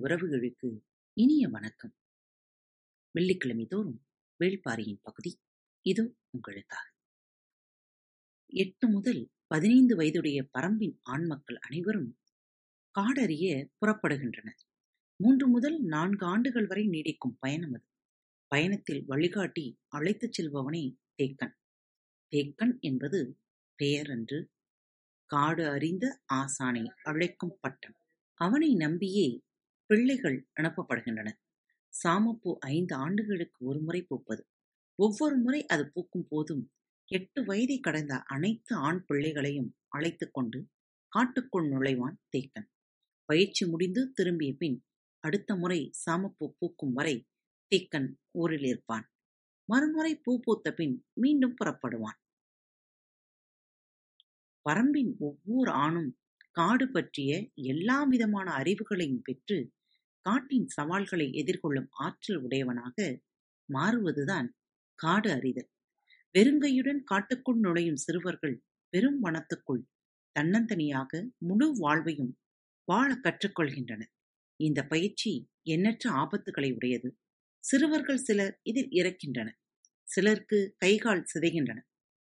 உறவுகளுக்கு இனிய வணக்கம். வெள்ளிக்கிழமை தோறும் வேள்பாரியின் பகுதி இதோ உங்களுக்காக. எட்டு முதல் பதினைந்து வயதுடைய பரம்பின் ஆண் மக்கள் அனைவரும் காடறிய புறப்படுகின்றனர். மூன்று முதல் நான்கு ஆண்டுகள் வரை நீடிக்கும் பயணம் அது. பயணத்தில் வழிகாட்டி அழைத்துச் செல்பவனே தேக்கன். தேக்கன் என்பது பெயர் என்று காடு அறிந்த ஆசானை அழைக்கும் பட்டம். அவனை நம்பியே பிள்ளைகள் அனுப்பப்படுகின்றன. சாமப்பூ ஐந்து ஆண்டுகளுக்கு ஒரு முறை பூப்பது. ஒவ்வொரு முறை அது பூக்கும் போதும் எட்டு வயதை கடந்த அனைத்து ஆண் பிள்ளைகளையும் அழைத்துக் கொண்டு காட்டுக்குள் நுழைவான் தேக்கன். பயிற்சி முடிந்து திரும்பிய பின் அடுத்த முறை சாமப்பூ பூக்கும் வரை தேக்கன் ஊரில் இருப்பான். மறுமுறை பூ பூத்த பின் மீண்டும் புறப்படுவான். பரம்பின் ஒவ்வொரு ஆணும் காடு பற்றிய எல்லா விதமான அறிவுகளையும் பெற்று காட்டின் சவால்களை எதிர்கொள்ளும் ஆற்றல் உடையவனாக மாறுவதுதான் காடு அறிதல். வெறுங்கையுடன் காட்டுக்குள் நுழையும் சிறுவர்கள் பெரும் வனத்துக்குள் தன்னந்தனியாக முழு வாழ்வையும் வாழ கற்றுக்கொள்கின்றனர். இந்த பயிற்சி எண்ணற்ற ஆபத்துகளை உடையது. சிறுவர்கள் சிலர் இதில் இறக்கின்றனர். சிலருக்கு கைகால் சிதைகின்றன.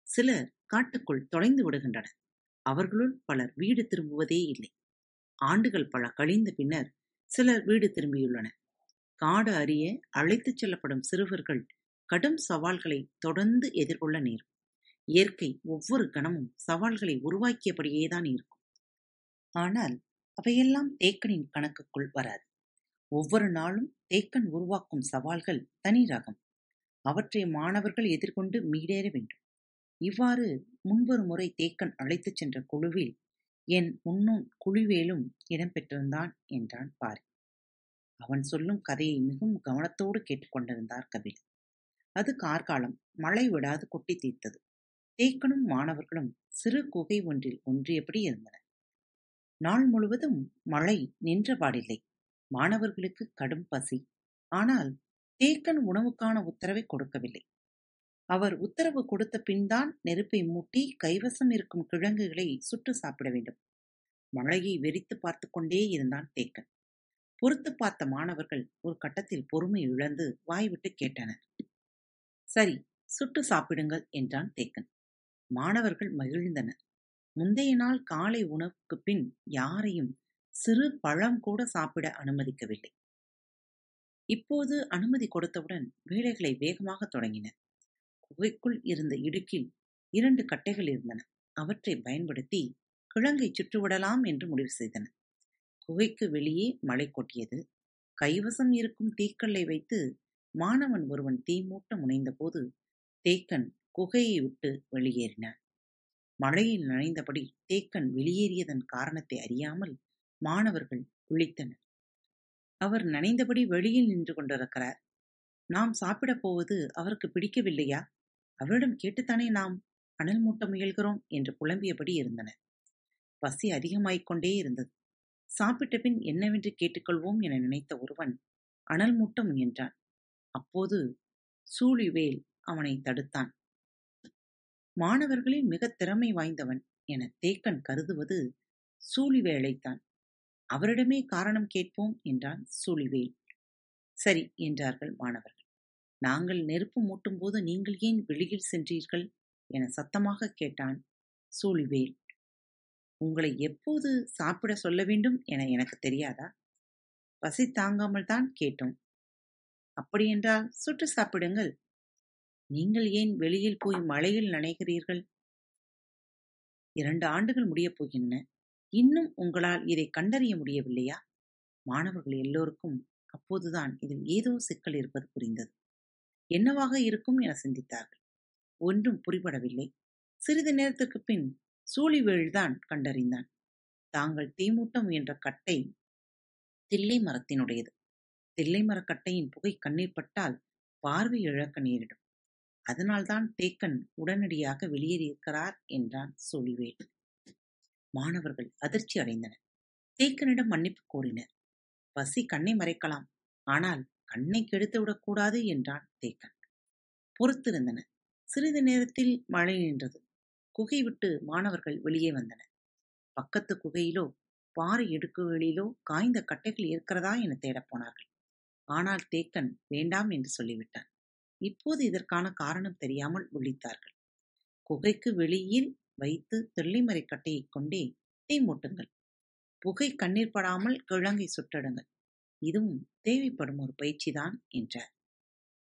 சிலர் காட்டுக்குள் தொலைந்து விடுகின்றனர். அவர்களுள் பலர் வீடு திரும்புவதே இல்லை. ஆண்டுகள் பல கழிந்த பின்னர் சிலர் வீடு திரும்பியுள்ளனர் காடு அறிய அழைத்துச் செல்லப்படும் சிறுவர்கள் கடும் சவால்களை தொடர்ந்து எதிர்கொள்ள நேரும். இயற்கை ஒவ்வொரு கணமும் சவால்களை உருவாக்கியபடியேதான் இருக்கும். ஆனால் அவையெல்லாம் தேக்கனின் கணக்குக்குள் வராது. ஒவ்வொரு நாளும் தேக்கன் உருவாக்கும் சவால்கள் தனி ரகம். அவற்றை மாணவர்கள் எதிர்கொண்டு மீடேற வேண்டும். இவ்வாறு முன்பொரு முறை தேக்கன் அழைத்துச் சென்ற குழுவில் என் முன்னும் குழிவேலும் இடம்பெற்றிருந்தான் என்றான் பாரி. அவன் சொல்லும் கதையை மிகவும் கவனத்தோடு கேட்டுக்கொண்டிருந்தார் கபில். அது கார்காலம் மழை விடாது கொட்டி தீர்த்தது. தேக்கனும் மாணவர்களும் சிறு குகை ஒன்றில் ஒன்றியபடி இருந்தனர் நாள் முழுவதும் மழை நின்றபாடில்லை. மாணவர்களுக்கு கடும் பசி. ஆனால் தேக்கன் உணவுக்கான உத்தரவை கொடுக்கவில்லை. அவர் உத்தரவு கொடுத்த பின்தான் நெருப்பை மூட்டி கைவசம் இருக்கும் கிழங்குகளை சுட்டு சாப்பிட வேண்டும். மழையை வெறித்து பார்த்து கொண்டே இருந்தான் தேக்கன். பொறுத்து பார்த்த மாணவர்கள் ஒரு கட்டத்தில் பொறுமை இழந்து வாய்விட்டு கேட்டனர். சரி சுட்டு சாப்பிடுங்கள் என்றான் தேக்கன். மாணவர்கள் மகிழ்ந்தனர். முந்தைய நாள் காலை உணவுக்கு பின் யாரையும் சிறு பழம் கூட சாப்பிட அனுமதிக்கவில்லை. இப்போது அனுமதி கொடுத்தவுடன் வேலைகளை வேகமாக தொடங்கினர். குகைக்குள் இருந்த இடுக்கில் இரண்டு கட்டைகள் இருந்தன. அவற்றை பயன்படுத்தி கிழங்கை சுற்றுவிடலாம் என்று முடிவு செய்தன. குகைக்கு வெளியே மழை கொட்டியது. கைவசம் இருக்கும் தீக்கல்லை வைத்து மாணவன் ஒருவன் தீ மூட்ட முனைந்தபோது தேக்கன் குகையை விட்டு வெளியேறினான் மழையில் நனைந்தபடி தேக்கன் வெளியேறியதன் காரணத்தை அறியாமல் மாணவர்கள் விழித்தனர். அவர் நனைந்தபடி வெளியில் நின்று கொண்டிருக்கிறார். நாம் சாப்பிடப் போவது அவருக்கு பிடிக்கவில்லையா? அவரிடம் கேட்டுத்தானே நாம் அனல் மூட்ட முயல்கிறோம் என்று புலம்பியபடி இருந்தனர். பசி அதிகமாய்க் கொண்டே இருந்தது. சாப்பிட்ட பின் என்னவென்று கேட்டுக்கொள்வோம் என நினைத்த ஒருவன் அனல் மூட்ட முயன்றான். அப்போது சூழிவேல் அவனை தடுத்தான். மாணவர்களில் மிக திறமை வாய்ந்தவன் என தேக்கன் கருதுவது சூழிவேளைத்தான் அவரிடமே காரணம் கேட்போம் என்றான் சூழிவேல். சரி என்றார்கள் மாணவர்கள். நாங்கள் நெருப்பு மூட்டும்போது நீங்கள் ஏன் வெளியில் சென்றீர்கள்? என சத்தமாக கேட்டான் சூழிவேல். உங்களை எப்போது சாப்பிட சொல்ல வேண்டும் என எனக்கு தெரியாதா? பசி தாங்காமல் தான் கேட்டோம். அப்படியென்றால் சுட்டு சாப்பிடுங்கள். நீங்கள் ஏன் வெளியில் போய் மழையில் நனைகிறீர்கள்? இரண்டு ஆண்டுகள் முடியப் போகின்றன. இன்னும் உங்களால் இதை கண்டறிய முடியவில்லையா? மாணவர்கள் எல்லோருக்கும் அப்போதுதான் இதில் ஏதோ சிக்கல் இருப்பது புரிந்தது. என்னவாக இருக்கும் என சிந்தித்தார்கள். ஒன்றும் புரிபடவில்லை. சிறிது நேரத்திற்கு பின் சூழிவேழ்தான் கண்டறிந்தான். தாங்கள் தீமூட்ட முயன்ற கட்டை தில்லை மரத்தினுடையது. தில்லை மரக்கட்டையின் புகை கண்ணீர் பட்டால் பார்வை இழக்க நேரிடும். அதனால்தான் தேக்கன் உடனடியாக வெளியேறியிருக்கிறார் என்றான் சூழிவேல். மாணவர்கள் அதிர்ச்சி அடைந்தனர். தேக்கனிடம் மன்னிப்பு கோரினர். பசி கண்ணை மறைக்கலாம். ஆனால் கண்ணை கெடுத்து விடக்கூடாது என்றான் தேக்கன். பொறுத்திருந்தனர். சிறிது நேரத்தில் மழை நின்றது. குகை விட்டு மாணவர்கள் வெளியே வந்தனர். பக்கத்து குகையிலோ பாறை இடுக்குகளிலோ காய்ந்த கட்டைகள் இருக்கிறதா என தேடப் போனார்கள். ஆனால் தேக்கன் வேண்டாம் என்று சொல்லிவிட்டான். இப்போது இதற்கான காரணம் தெரியாமல் விழித்தார்கள். குகைக்கு வெளியில் வைத்து தெள்ளிமறை கட்டையைக் கொண்டே தீ மூட்டுங்கள். புகை கண்ணீர் படாமல் கிழங்கை சுட்டடுங்கள். இதுவும் தேவைப்படும் ஒரு பயிற்சிதான் என்றார்.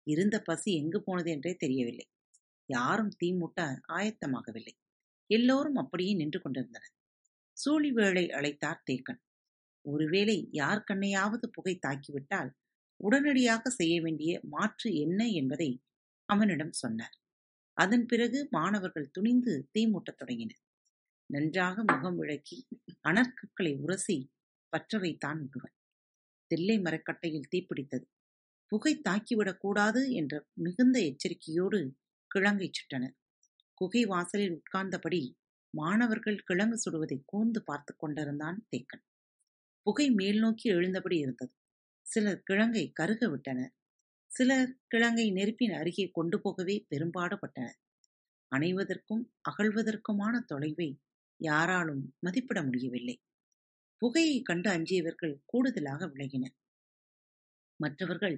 இருந்த பசி எங்கு போனது என்றே தெரியவில்லை. யாரும் தீ மூட்ட ஆயத்தமாகவில்லை. எல்லோரும் அப்படியே நின்று கொண்டிருந்தனர். சூழிவேளை அழைத்தார் தேக்கன். ஒருவேளை யார் கண்ணையாவது புகை தாக்கிவிட்டால் உடனடியாக செய்ய வேண்டிய மாற்று என்ன என்பதை அவனிடம் சொன்னார். அதன் பிறகு மாணவர்கள் துணிந்து தீ மூட்டத் தொடங்கினர். நன்றாக முகம் விளக்கி அனற்கற்களை உரசி பற்ற வைத்தான் ஒருவன். தில்லை மரக்கட்டையில் தீப்பிடித்தது. புகை தாக்கிவிடக் கூடாது என்ற மிகுந்த எச்சரிக்கையோடு கிழங்கைச் சுட்டனர். குகை வாசலில் உட்கார்ந்தபடி மாணவர்கள் கிழங்கு சுடுவதை கூர்ந்து பார்த்து கொண்டிருந்தான் தேக்கன். புகை மேல் நோக்கி எழுந்தபடி இருந்தது. சிலர் கிழங்கை கருக விட்டனர். சிலர் கிழங்கை நெருப்பின் அருகே கொண்டு போகவே பெரும்பாடுபட்டனர். அணைவதற்கும் அகழ்வதற்குமான தொலைவை யாராலும் மதிப்பிட முடியவில்லை. புகையை கண்டு அஞ்சியவர்கள் கூடுதலாக விலகினர். மற்றவர்கள்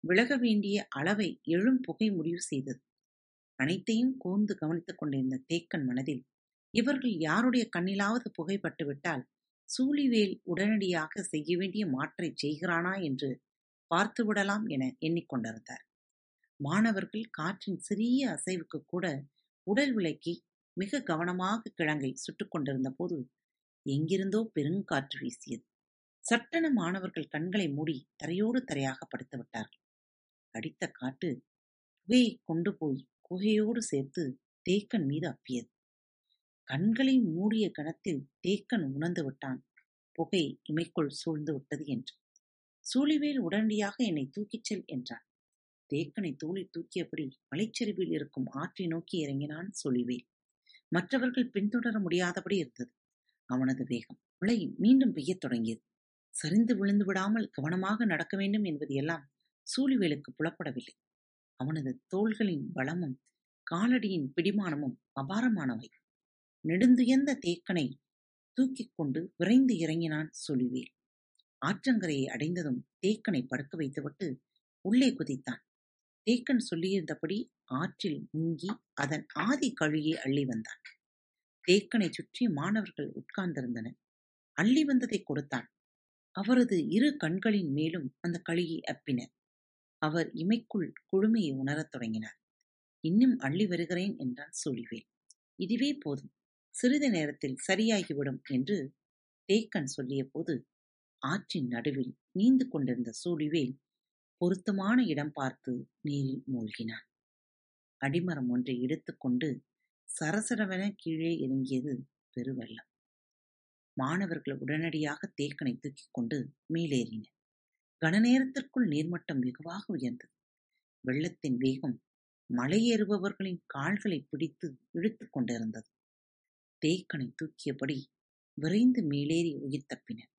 விலக வேண்டிய அளவை எழும் புகை முடிவு செய்தது. அனைத்தையும் கூர்ந்து கவனித்துக் கொண்டிருந்த தேக்கன் மனதில் இவர்கள் யாருடைய கண்ணிலாவது புகைப்பட்டுவிட்டால் சூழிவேல் உடனடியாக செய்ய வேண்டிய மாற்றை செய்கிறானா என்று பார்த்துவிடலாம் என எண்ணிக்கொண்டிருந்தார் மாணவர்கள் காற்றின் சிறிய அசைவுக்கு கூட உடல் விலக்கி மிக கவனமாக கிழங்கை சுட்டுக் கொண்டிருந்த போது எங்கிருந்தோ பெருங்காற்று வீசியது. சட்டென மாணவர்கள் கண்களை மூடி தரையோடு தரையாக படுத்து விட்டார்கள். அடித்த காட்டு புகையை கொண்டு போய் குகையோடு சேர்த்து தேக்கன் மீது அப்பியது. கண்களை மூடிய கணத்தில் தேக்கன் உணர்ந்து விட்டான். புகை இமைக்குள் சூழ்ந்து விட்டது என்று. சூழிவேல் உடனடியாக என்னை தூக்கிச் செல் என்றான். தேக்கனை தூளி தூக்கியபடி மலைச்சரிவில் இருக்கும் ஆற்றை நோக்கி இறங்கினான் சூழிவேல். மற்றவர்கள் பின்தொடர முடியாதபடி இருந்தது. அவனது வேகம் மழை மீண்டும் பெய்யத் தொடங்கியது. சரிந்து விழுந்து விடாமல் கவனமாக நடக்க வேண்டும் என்பது எல்லாம் சூழிவேலுக்கு புலப்படவில்லை. அவனது தோள்களின் பலமும் காலடியின் பிடிமானமும் அபாரமானவை. நெடுந்துயர்ந்த தேக்கனை தூக்கிக் கொண்டு விரைந்து இறங்கினான் சுழிவேல் ஆற்றங்கரையை அடைந்ததும் தேக்கனை படுக்க வைத்துவிட்டு உள்ளே குதித்தான். தேக்கன் சொல்லியிருந்தபடி ஆற்றில் முங்கி அதன் ஆதி கழியை அள்ளி வந்தான். தேக்கனை சுற்றி மாணவர்கள் உட்கார்ந்திருந்தனர். அள்ளி வந்ததை கொடுத்தான். அவரது இரு கண்களின் மேலும் அந்த கழியை அப்பினர் அவர் இமைக்குள் குழுமையை உணரத் தொடங்கினார். இன்னும் அள்ளி வருகிறேன் என்றான் சூழிவேல். இதுவே போதும். சிறிது நேரத்தில் சரியாகிவிடும் என்று தேக்கன் சொல்லிய போது ஆற்றின் நடுவில் நீந்து கொண்டிருந்த சூழிவேல் பொருத்தமான இடம் பார்த்து நீரில் மூழ்கினான். அடிமரம் ஒன்றை எடுத்துக்கொண்டு சரசரவென கீழே இறங்கியது பெருவெள்ளம். மாணவர்கள் உடனடியாக தேக்கனை தூக்கிக் கொண்டு மேலேறினர் கன நேரத்திற்குள் நீர்மட்டம் வெகுவாக உயர்ந்தது. வெள்ளத்தின் வேகம் மலையேறுபவர்களின் கால்களை பிடித்து இழுத்துக் கொண்டிருந்தது. தேக்கனை தூக்கியபடி விரைந்து மேலேறி உயிர் தப்பினர்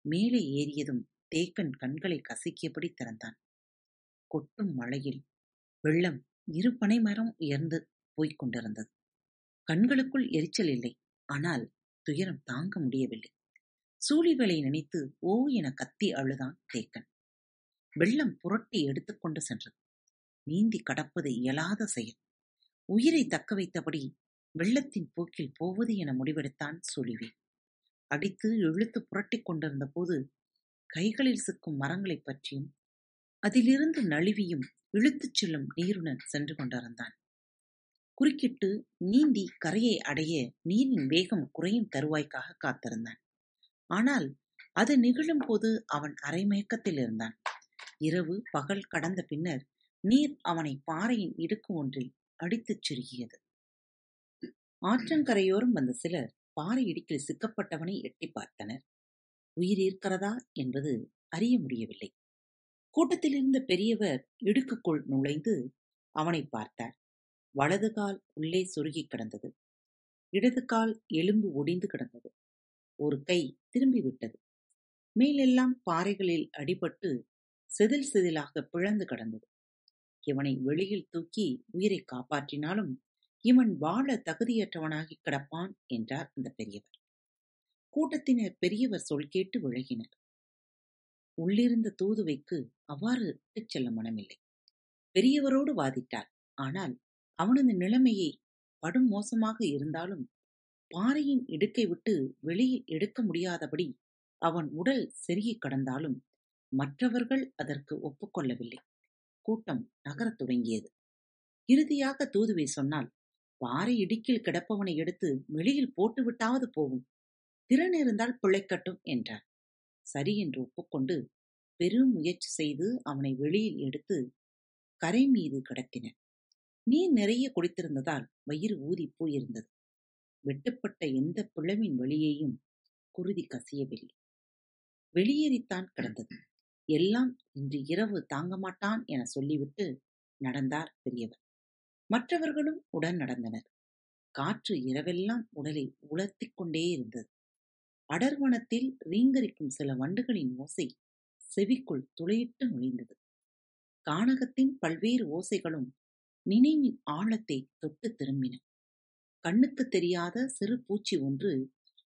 மேலே ஏறியதும் தேக்கன் கண்களை கசக்கியபடி திறந்தான். கொட்டும் மழையில் வெள்ளம் இரு பனை மரம் உயர்ந்து போய்க் கொண்டிருந்தது. கண்களுக்குள் எரிச்சல் இல்லை. ஆனால் துயரம் தாங்க முடியவில்லை. சூழிகளை நினைத்து ஓ என கத்தி அழுதான் தேக்கன் வெள்ளம் புரட்டி எடுத்துக்கொண்டு சென்றது. நீந்தி கடப்பது இயலாத செயல். உயிரை தக்க வைத்தபடி வெள்ளத்தின் போக்கில் போவது என முடிவெடுத்தான் சூழிவேல் அடித்து இழுத்து புரட்டிக் கொண்டிருந்த போது கைகளில் சிக்கும் மரங்களைப் பற்றியும் அதிலிருந்து நழுவியும் இழுத்துச் செல்லும் நீருடன் சென்று கொண்டிருந்தான். குறுக்கிட்டு நீந்தி கரையை அடைய நீரின் வேகம் குறையும் தருவாய்க்காக காத்திருந்தான். ஆனால் அது நிகழும் போது அவன் அரைமயக்கத்தில் இருந்தான். இரவு பகல் கடந்த பின்னர் நீர் அவனை பாறையின் இடுக்கு ஒன்றில் அடித்துச் சுருகியது ஆற்றங்கரையோரம் வந்த சிலர் பாறை இடுக்கில் சிக்கப்பட்டவனை எட்டி பார்த்தனர். உயிர் இருக்கிறதா என்பது அறிய முடியவில்லை. கூட்டத்திலிருந்த பெரியவர் இடுக்குக்குள் நுழைந்து அவனை பார்த்தார். வலது கால் உள்ளே சொருகி கிடந்தது. இடது கால் எலும்பு ஒடிந்து கிடந்தது. ஒரு கை திரும்பிவிட்டது. மேலெல்லாம் பாறைகளில் அடிபட்டு செதில் செதிலாக பிளந்து கிடந்தது. இவனை வெளியில் தூக்கி உயிரை காப்பாற்றினாலும் இவன் வாழ தகுதியற்றவனாகி கிடப்பான் என்றார் அந்த பெரியவர். கூட்டத்தினர் பெரியவர் சொல் கேட்டு விலகினர். உள்ளிருந்த தூதுவைக்கு அவ்வாறு செல்ல மனமில்லை. பெரியவரோடு வாதிட்டார். ஆனால் அவனது நிலைமையை படும் மோசமாக இருந்தாலும் பாறையின் இடுக்கை விட்டு வெளியில் எடுக்க முடியாதபடி அவன் உடல் செருகிக் கடந்தாலும் மற்றவர்கள் அதற்கு ஒப்புக்கொள்ளவில்லை. கூட்டம் நகரத் தொடங்கியது. இறுதியாக தூதுவை சொன்னால் பாறை இடுக்கில் கிடப்பவனை எடுத்து வெளியில் போட்டுவிட்டாவது போகும். திறன் இருந்தால் பிழைக்கட்டும் என்றார் சரி என்று ஒப்புக்கொண்டு பெரும் முயற்சி செய்து அவனை வெளியில் எடுத்து கரை மீது கடத்தின நீர் நிறைய குடித்திருந்ததால் வயிறு ஊதி போயிருந்தது. வெட்டுப்பட்ட எந்த பிளவின் வழியையும் குருதி கசியவில்லை. வெளியேறித்தான் கிடந்தது. எல்லாம் இன்று இரவு தாங்க மாட்டான் என சொல்லிவிட்டு நடந்தார் பெரியவர். மற்றவர்களும் உடன் நடந்தனர். காற்று இரவெல்லாம் உடலை உலர்த்திக் கொண்டே இருந்தது. அடர்வனத்தில் ரீங்கரிக்கும் சில வண்டுகளின் ஓசை செவிக்குள் துளையிட்டு நுழைந்தது கானகத்தின் பல்வேறு ஓசைகளும் நினைவின் ஆழத்தை தொட்டு திரும்பின. கண்ணுக்கு தெரியாத சிறு பூச்சி ஒன்று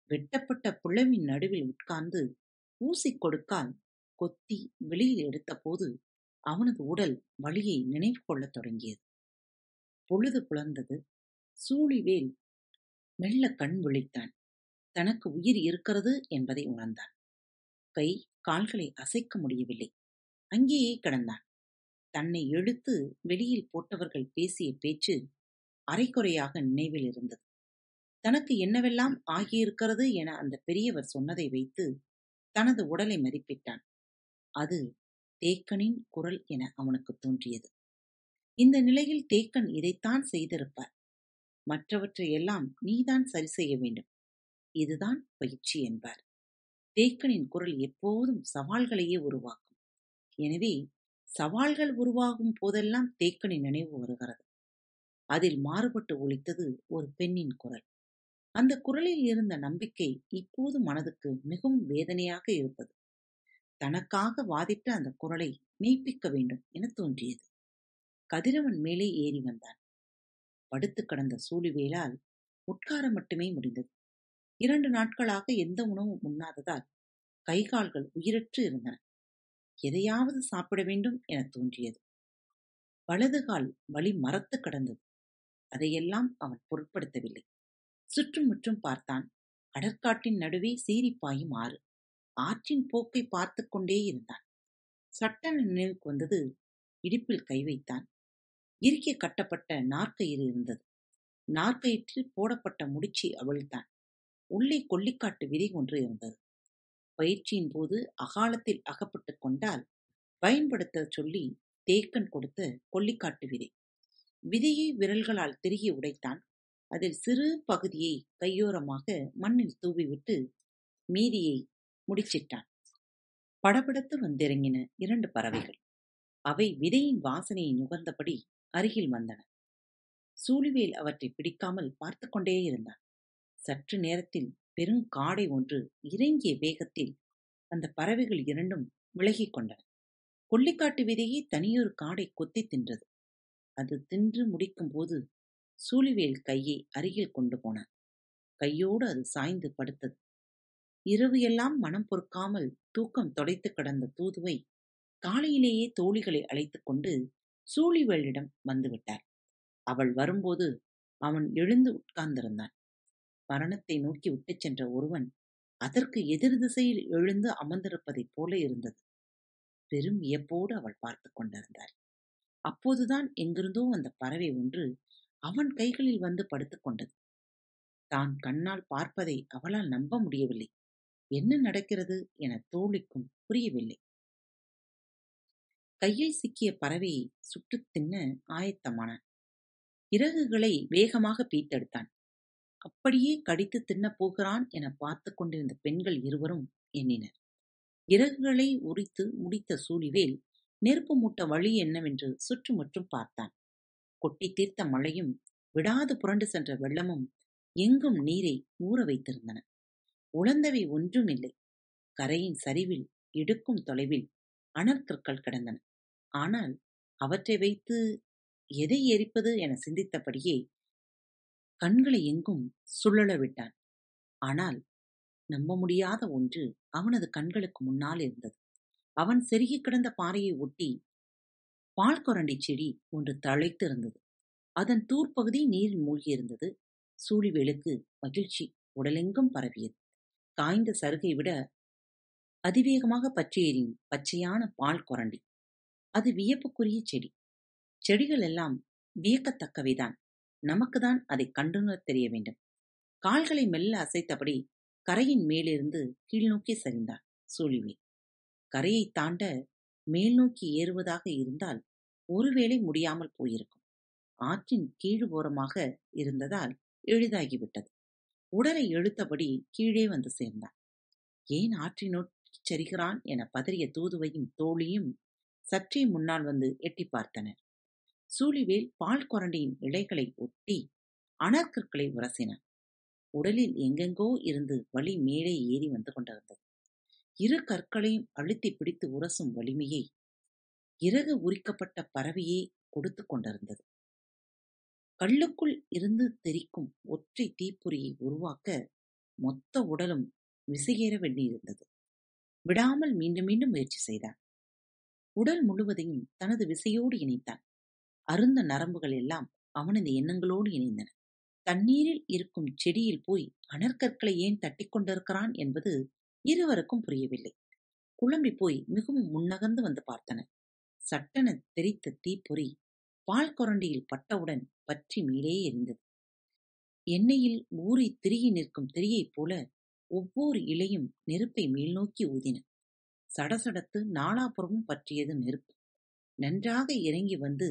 வெட்டப்பட்ட புலவின் நடுவில் உட்கார்ந்து ஊசி கொடுக்கால் கொத்தி வெளியில் எடுத்தபோது அவனது உடல் வலியை நினைவு கொள்ளத் தொடங்கியது. பொழுது புலர்ந்தது சூழிவேல் மெல்ல கண் விழித்தான். தனக்கு உயிர் இருக்கிறது என்பதை உணர்ந்தான். கை கால்களை அசைக்க முடியவில்லை. அங்கேயே கிடந்தான். தன்னை இழுத்து வெளியில் போட்டவர்கள் பேசிய பேச்சு அரைக்குறையாக நினைவில் இருந்தது. தனக்கு என்னவெல்லாம் ஆகியிருக்கிறது என அந்த பெரியவர் சொன்னதை வைத்து தனது உடலை மதிப்பிட்டான். அது தேக்கனின் குரல் என அவனுக்கு தோன்றியது. இந்த நிலையில் தேக்கன் இதைத்தான் செய்திருப்பார். மற்றவற்றை எல்லாம் நீதான் சரி செய்ய வேண்டும். இதுதான் பயிற்சி என்பார். தேக்கனின் குரல் எப்போதும் சவால்களையே உருவாக்கும். எனவே சவால்கள் உருவாகும் போதெல்லாம் தேக்கனின் நினைவு வருகிறது. அதில் மாறுபட்டு ஒலித்தது ஒரு பெண்ணின் குரல். அந்த குரலில் இருந்த நம்பிக்கை இப்போது மனதுக்கு மிகவும் வேதனையாக இருந்தது தனக்காக வாதிட்ட அந்த குரலை மெய்ப்பிக்க வேண்டும் என தோன்றியது. கதிரவன் மேலே ஏறி வந்தான். படுத்து கடந்த சூழிவேலால் உட்கார மட்டுமே முடிந்தது. இரண்டு நாட்களாக எந்த உணவும் உண்ணாததால் கைகால்கள் உயிரற்று இருந்தன. எதையாவது சாப்பிட வேண்டும் என தோன்றியது. வலதுகால் வழி மரத்து கடந்தது. அதையெல்லாம் அவன் பொருட்படுத்தவில்லை. சுற்றுமுற்றும் பார்த்தான். கடற்காட்டின் நடுவே சீரிப்பாயும் ஆறு. ஆற்றின் போக்கை பார்த்து கொண்டே இருந்தான். சட்டன நினைவுக்கு வந்தது இடுப்பில் கை வைத்தான். இறுக்கி கட்டப்பட்ட நாற்கயிறு இருந்தது. நாற்கயிற்றில் போடப்பட்ட முடிச்சு அவிழ்த்தான். உள்ளே கொல்லிக்காட்டு விதை ஒன்று இருந்தது. பயிற்சியின் போது அகாலத்தில் அகப்பட்டுக் கொண்டால் பயன்படுத்த சொல்லி தேக்கன் கொடுத்த கொல்லிக்காட்டு விதை. விதையை விரல்களால் திருகி உடைத்தான். அதில் சிறு பகுதியை கையோரமாக மண்ணில் தூவிவிட்டு மீதியை முடிச்சிட்டான். படபடத்து வந்திறங்கின இரண்டு பறவைகள். அவை விதையின் வாசனையை நுகர்ந்தபடி அருகில் வந்தன. சூழிவேல் அவற்றை பிடிக்காமல் பார்த்து கொண்டே இருந்தான். சற்று நேரத்தில் பெரும் காடை ஒன்று இறங்கிய வேகத்தில் அந்த பறவைகள் இரண்டும் விலகிக் கொண்டன. கொல்லிக்காட்டு விதையை தனியொரு காடை கொத்தி தின்றது. அது தின்று முடிக்கும் போது சூழிவேல் கையை அருகில் கொண்டு போனான். கையோடு அது சாய்ந்து படுத்தது. இரவு எல்லாம் மனம் பொறுக்காமல் தூக்கம் தொடைத்து கிடந்த தூதுவை காலையிலேயே தோழிகளை அழைத்துக் கொண்டு சூழிவேலிடம் வந்துவிட்டார் அவள் வரும்போது அவன் எழுந்து உட்கார்ந்திருந்தான். மரணத்தை நோக்கி விட்டுச் சென்ற ஒருவன் அதற்கு எதிர் திசையில் எழுந்து அமர்ந்திருப்பதைப் போல இருந்தது. பெரும் வியப்போடு அவள் பார்த்து கொண்டிருந்தாள். அப்போதுதான் எங்கிருந்தோ அந்த பறவை ஒன்று அவன் கைகளில் வந்து படுத்துக்கொண்டது தான் கண்ணால் பார்ப்பதை அவளால் நம்ப முடியவில்லை. என்ன நடக்கிறது என தோழிக்கும் புரியவில்லை. கையில் சிக்கிய பறவையை சுட்டுத் தின்ன ஆயத்தமானான் இறகுகளை வேகமாக பீத்தெடுத்தான். அப்படியே கடித்து தின்னப் போகிறான் என பார்த்து கொண்டிருந்த பெண்கள் இருவரும் எண்ணினர். இறகுகளை உரித்து முடித்த சூழிவேல் நெருப்பு மூட்ட வழி என்னவென்று சுற்றுமுற்றும் பார்த்தான். கொட்டி தீர்த்த மழையும் விடாது புரண்டு சென்ற வெள்ளமும் எங்கும் நீரை ஊற வைத்திருந்தன. உழந்தவை ஒன்றும் இல்லை கரையின் சரிவில் இடுக்கும் தொலைவில் அனற்கற்கள் கிடந்தன. ஆனால் அவற்றை வைத்து எதை எரிப்பது என சிந்தித்தபடியே கண்களை எங்கும் சுழல விட்டான். ஆனால் நம்ப முடியாத ஒன்று அவனது கண்களுக்கு முன்னால் இருந்தது. அவன் செருகி கிடந்த பாறையை ஒட்டி பால்கொரண்டி செடி ஒன்று தழைத்து இருந்தது அதன் தூர்ப்பகுதி நீரில் மூழ்கியிருந்தது. சூழிவேலுக்கு மகிழ்ச்சி உடலெங்கும் பரவியது. காய்ந்த சருகை விட அதிவேகமாக பற்றி பச்சையான பால் கொரண்டி. அது வியப்புக்குரிய செடி. செடிகள் எல்லாம் வியக்கத்தக்கவைதான். நமக்குதான் அதை கண்டுணர் தெரிய வேண்டும். கால்களை மெல்ல அசைத்தபடி கரையின் மேலிருந்து கீழ்நோக்கி சரிந்தான் சூழிவேல். கரையை தாண்ட மேல் நோக்கி ஏறுவதாக இருந்தால் ஒருவேளை முடியாமல் போயிருக்கும். ஆற்றின் கீழ்போரமாக இருந்ததால் எளிதாகிவிட்டது. உடலை இழுத்தபடி கீழே வந்து சேர்ந்தான். ஏன் ஆற்றி நோக்கிச் சரிகிறான் என பதறிய தூதுவையும் தோழியும் சற்றே முன்னால் வந்து எட்டி பார்த்தனர். சூழிவேல் பால் கொரண்டியின் இலைகளை ஒட்டி அனற்கற்களை உரசினான். உடலில் எங்கெங்கோ இருந்து வலி மேலே ஏறி வந்து கொண்டிருந்தது. இரு கற்களையும் அழுத்தி பிடித்து உரசும் வலிமையை இறகு உரிக்கப்பட்ட பறவையே கொடுத்து கொண்டிருந்தது. கல்லுக்குள் இருந்து தெரிக்கும் ஒற்றை தீப்பொறியை உருவாக்க மொத்த உடலும் விசையேற வேண்டியிருந்தது. விடாமல் மீண்டும் மீண்டும் முயற்சி செய்தான். உடல் முழுவதையும் தனது விசையோடு இணைத்தான். அருந்த நரம்புகள் எல்லாம் அவனது எண்ணங்களோடு இணைந்தன. தண்ணீரில் இருக்கும் செடியில் போய் அனற்கற்களை ஏன் தட்டிக் கொண்டிருக்கிறான் என்பது இருவருக்கும் புரியவில்லை. குழம்பி போய் மிகவும் முன்னகர்ந்து வந்து பார்த்தன சட்டென தெரித்த தீப்பொறி பால் கொரண்டியில் பட்டவுடன் பற்றி மேலே எரிந்தது. எண்ணெயில் ஊறி திரிகி நிற்கும் திரியைப் போல ஒவ்வொரு இலையும் நெருப்பை மேல்நோக்கி ஊதின. சடசடத்து நாலாபுறமும் பற்றியது நெருப்பு. நன்றாக இறங்கி வந்து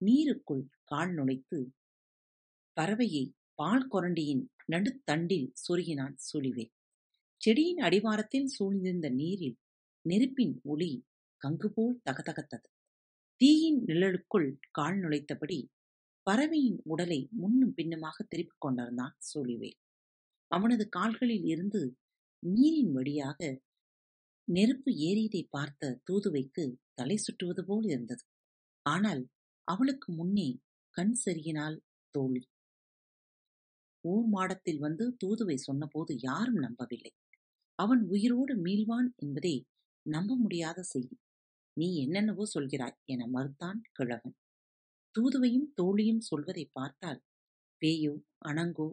நீருக்குள் கால் நுழைத்து பறவையை பால் கொரண்டியின் நடுத்தண்டில் சொருகினான் சுழிவேல். செடியின் அடிவாரத்தில் சூழ்ந்திருந்த நீரில் நெருப்பின் ஒளி கங்குபோல் தகதகத்தது. தீயின் நிழலுக்குள் கால் நுழைத்தபடி பறவையின் உடலை முன்னும் பின்னுமாக திருப்பிக் கொண்டிருந்தான் சூழிவேல். அவனது கால்களில் இருந்து நீரின் வழியாக நெருப்பு ஏறியதை பார்த்த தூதுவைக்கு தலை சுற்றுவது போல் இருந்தது. ஆனால் அவளுக்கு முன்னே கண் செருகினாள் தோழி. ஊர் மாடத்தில் வந்து தூதுவை சொன்னபோது யாரும் நம்பவில்லை. அவன் உயிரோடு மீள்வான் என்பதே நம்ப முடியாத செய்தி. நீ என்னென்னவோ சொல்கிறாய் என மறுத்தான் கிழவன். தூதுவையும் தோழியும் சொல்வதை பார்த்தால் பேயோ அணங்கோ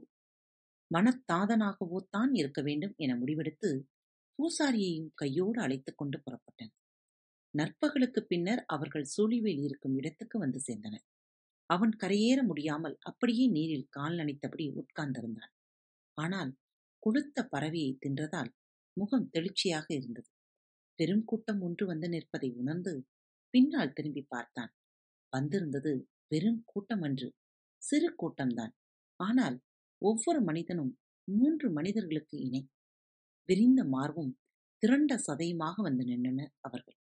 மனத்தாதனாகவோ தான் இருக்க வேண்டும் என முடிவெடுத்து பூசாரியையும் கையோடு அழைத்துக் கொண்டு புறப்பட்டனர். நற்பகலுக்கு பின்னர் அவர்கள் சூழிவேல் இருக்கும் இடத்துக்கு வந்து சேர்ந்தனர். அவன் கரையேற முடியாமல் அப்படியே நீரில் கால் நனைத்தபடி உட்கார்ந்திருந்தான். ஆனால் கொளுத்த பறவையை தின்றதால் முகம் தெளிச்சியாக இருந்தது. பெரும் கூட்டம் ஒன்று வந்து நிற்பதை உணர்ந்து பின்னால் திரும்பி பார்த்தான். வந்திருந்தது பெருங்கூட்டம் அன்று. சிறு கூட்டம்தான். ஆனால் ஒவ்வொரு மனிதனும் மூன்று மனிதர்களுக்கு இணை. விரிந்த மார்பும் திரண்ட சதையுமாக வந்து நின்றனர் அவர்கள்.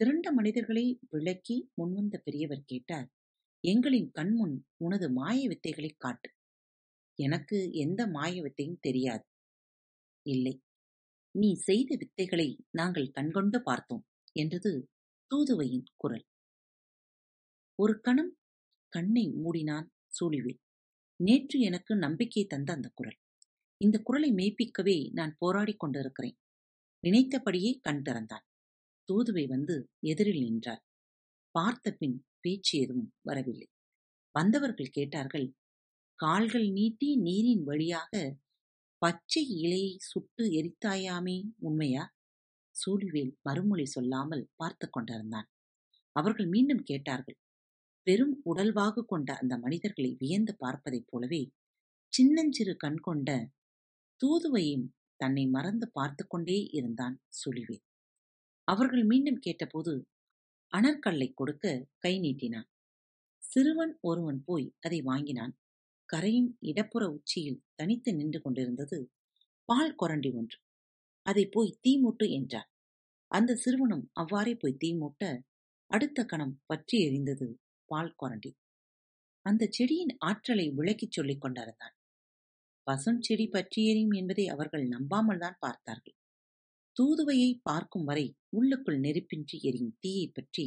திரண்ட மனிதர்களை விளக்கி முன்வந்த பெரியவர் கேட்டார் எங்களின் கண்முன் உனது மாய வித்தைகளை காட்டு. எனக்கு எந்த மாய வித்தையும் தெரியாது. இல்லை. நீ செய்த வித்தைகளை நாங்கள் கண்கொண்டு பார்த்தோம் என்றது தூதுவையின் குரல். ஒரு கணம் கண்ணை மூடினான் சூழிவேல். நேற்று எனக்கு நம்பிக்கை தந்த அந்த குரல். இந்த குரலை மெய்ப்பிக்கவே நான் போராடிக் கொண்டிருக்கிறேன். நினைத்தபடியே கண் திறந்தான். தூதுவை வந்து எதிரில் நின்றார். பார்த்த பின் பேச்சு எதுவும் வரவில்லை. வந்தவர்கள் கேட்டார்கள் கால்கள் நீட்டி நீரின் வழியாக பச்சை இலையை சுட்டு எரித்தாயாமே உண்மையா? சூழிவேல் மறுமொழி சொல்லாமல் பார்த்து கொண்டிருந்தான். அவர்கள் மீண்டும் கேட்டார்கள் பெரும் உடல்வாகு கொண்ட அந்த மனிதர்களை வியந்து பார்ப்பதைப் போலவே சின்னஞ்சிறு கண் கொண்ட தூதுவையும் தன்னை மறந்து பார்த்து கொண்டே இருந்தான் சுழிவேல். அவர்கள் மீண்டும் கேட்டபோது அனற்கல்லை கொடுக்க கை நீட்டினான். சிறுவன் ஒருவன் போய் அதை வாங்கினான். கரையின் இடப்புற உச்சியில் தனித்து நின்று கொண்டிருந்தது பால் கொரண்டி ஒன்று. அதை போய் தீமூட்டு என்றார் அந்த சிறுவனும் அவ்வாறே போய் தீ மூட்ட அடுத்த கணம் பற்றி எரிந்தது பால் கொரண்டி. அந்த செடியின் ஆற்றலை விளக்கிச் சொல்லிக் கொண்டிருந்தான் பசும் செடி பற்றி எரியும் என்பதை அவர்கள் நம்பாமல் தான் பார்த்தார்கள். தூதுவையை பார்க்கும் வரை உள்ளுக்குள் நெருப்பின்றி எரியும் தீயை பற்றி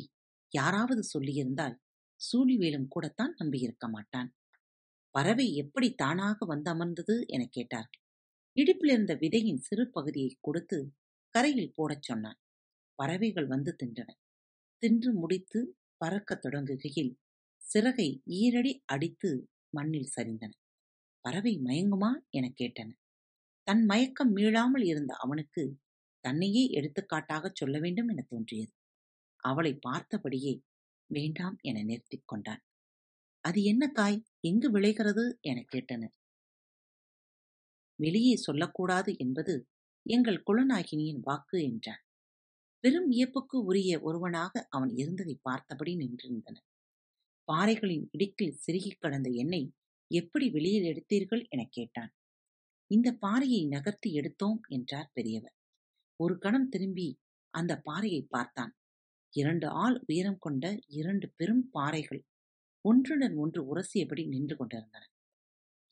யாராவது சொல்லியிருந்தால் சூழிவேலும் கூடத்தான் நம்பியிருக்க மாட்டான். பறவை எப்படி தானாக வந்து அமர்ந்தது எனக் கேட்டார் இடுப்பில் இருந்த விதையின் சிறு பகுதியை கொடுத்து கரையில் போடச் சொன்னான். பறவைகள் வந்து தின்றன. தின்று முடித்து பறக்கத் தொடங்குகையில் சிறகை ஈரடி அடித்து மண்ணில் சரிந்தன. பறவை மயங்குமா எனக் கேட்டன. தன் மயக்கம் மீளாமல் இருந்த அவனுக்கு தன்னையே எடுத்துக்காட்டாகச் சொல்ல வேண்டும் என தோன்றியது. அவளை பார்த்தபடியே வேண்டாம் என நிறுத்திக் கொண்டான். அது என்ன காய் எங்கு விளைகிறது? எனக் கேட்டன வெளியே சொல்லக்கூடாது என்பது எங்கள் குலநாகினியின் வாக்கு என்றான். பெரும் வியப்புக்கு உரிய ஒருவனாக அவன் இருந்ததை பார்த்தபடி நின்றிருந்தன பாறைகளின் இடுக்கில் செருகிக் கடந்த எண்ணெய் எப்படி வெளியில் எடுத்தீர்கள்? எனக் கேட்டான். இந்த பாறையை நகர்த்தி எடுத்தோம் என்றார் பெரியவர். ஒரு கணம் திரும்பி அந்த பாறையை பார்த்தான். இரண்டு ஆள் உயரம் கொண்ட இரண்டு பெரும் பாறைகள் ஒன்றுடன் ஒன்று உரசியபடி நின்று கொண்டிருந்தன.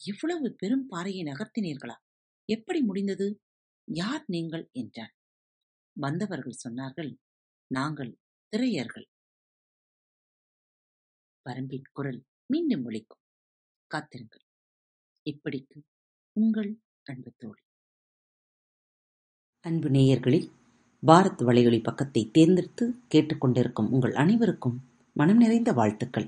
இவ்வளவு பெரும் பாறையை நகர்த்தினீர்களா? எப்படி முடிந்தது? யார் நீங்கள்? என்றான். வந்தவர்கள் சொன்னார்கள் நாங்கள் திரையர்கள். பரம்பின் குரல் மீண்டும் ஒழிக்கும் காத்திருங்கள். இப்படிக்கு உங்கள் அன்பு தோழி. அன்பு நேயர்களில் பாரத் வலையொலி பக்கத்தை தேர்ந்தெடுத்து கேட்டுக்கொண்டிருக்கும் உங்கள் அனைவருக்கும் மனம் நிறைந்த வாழ்த்துக்கள்.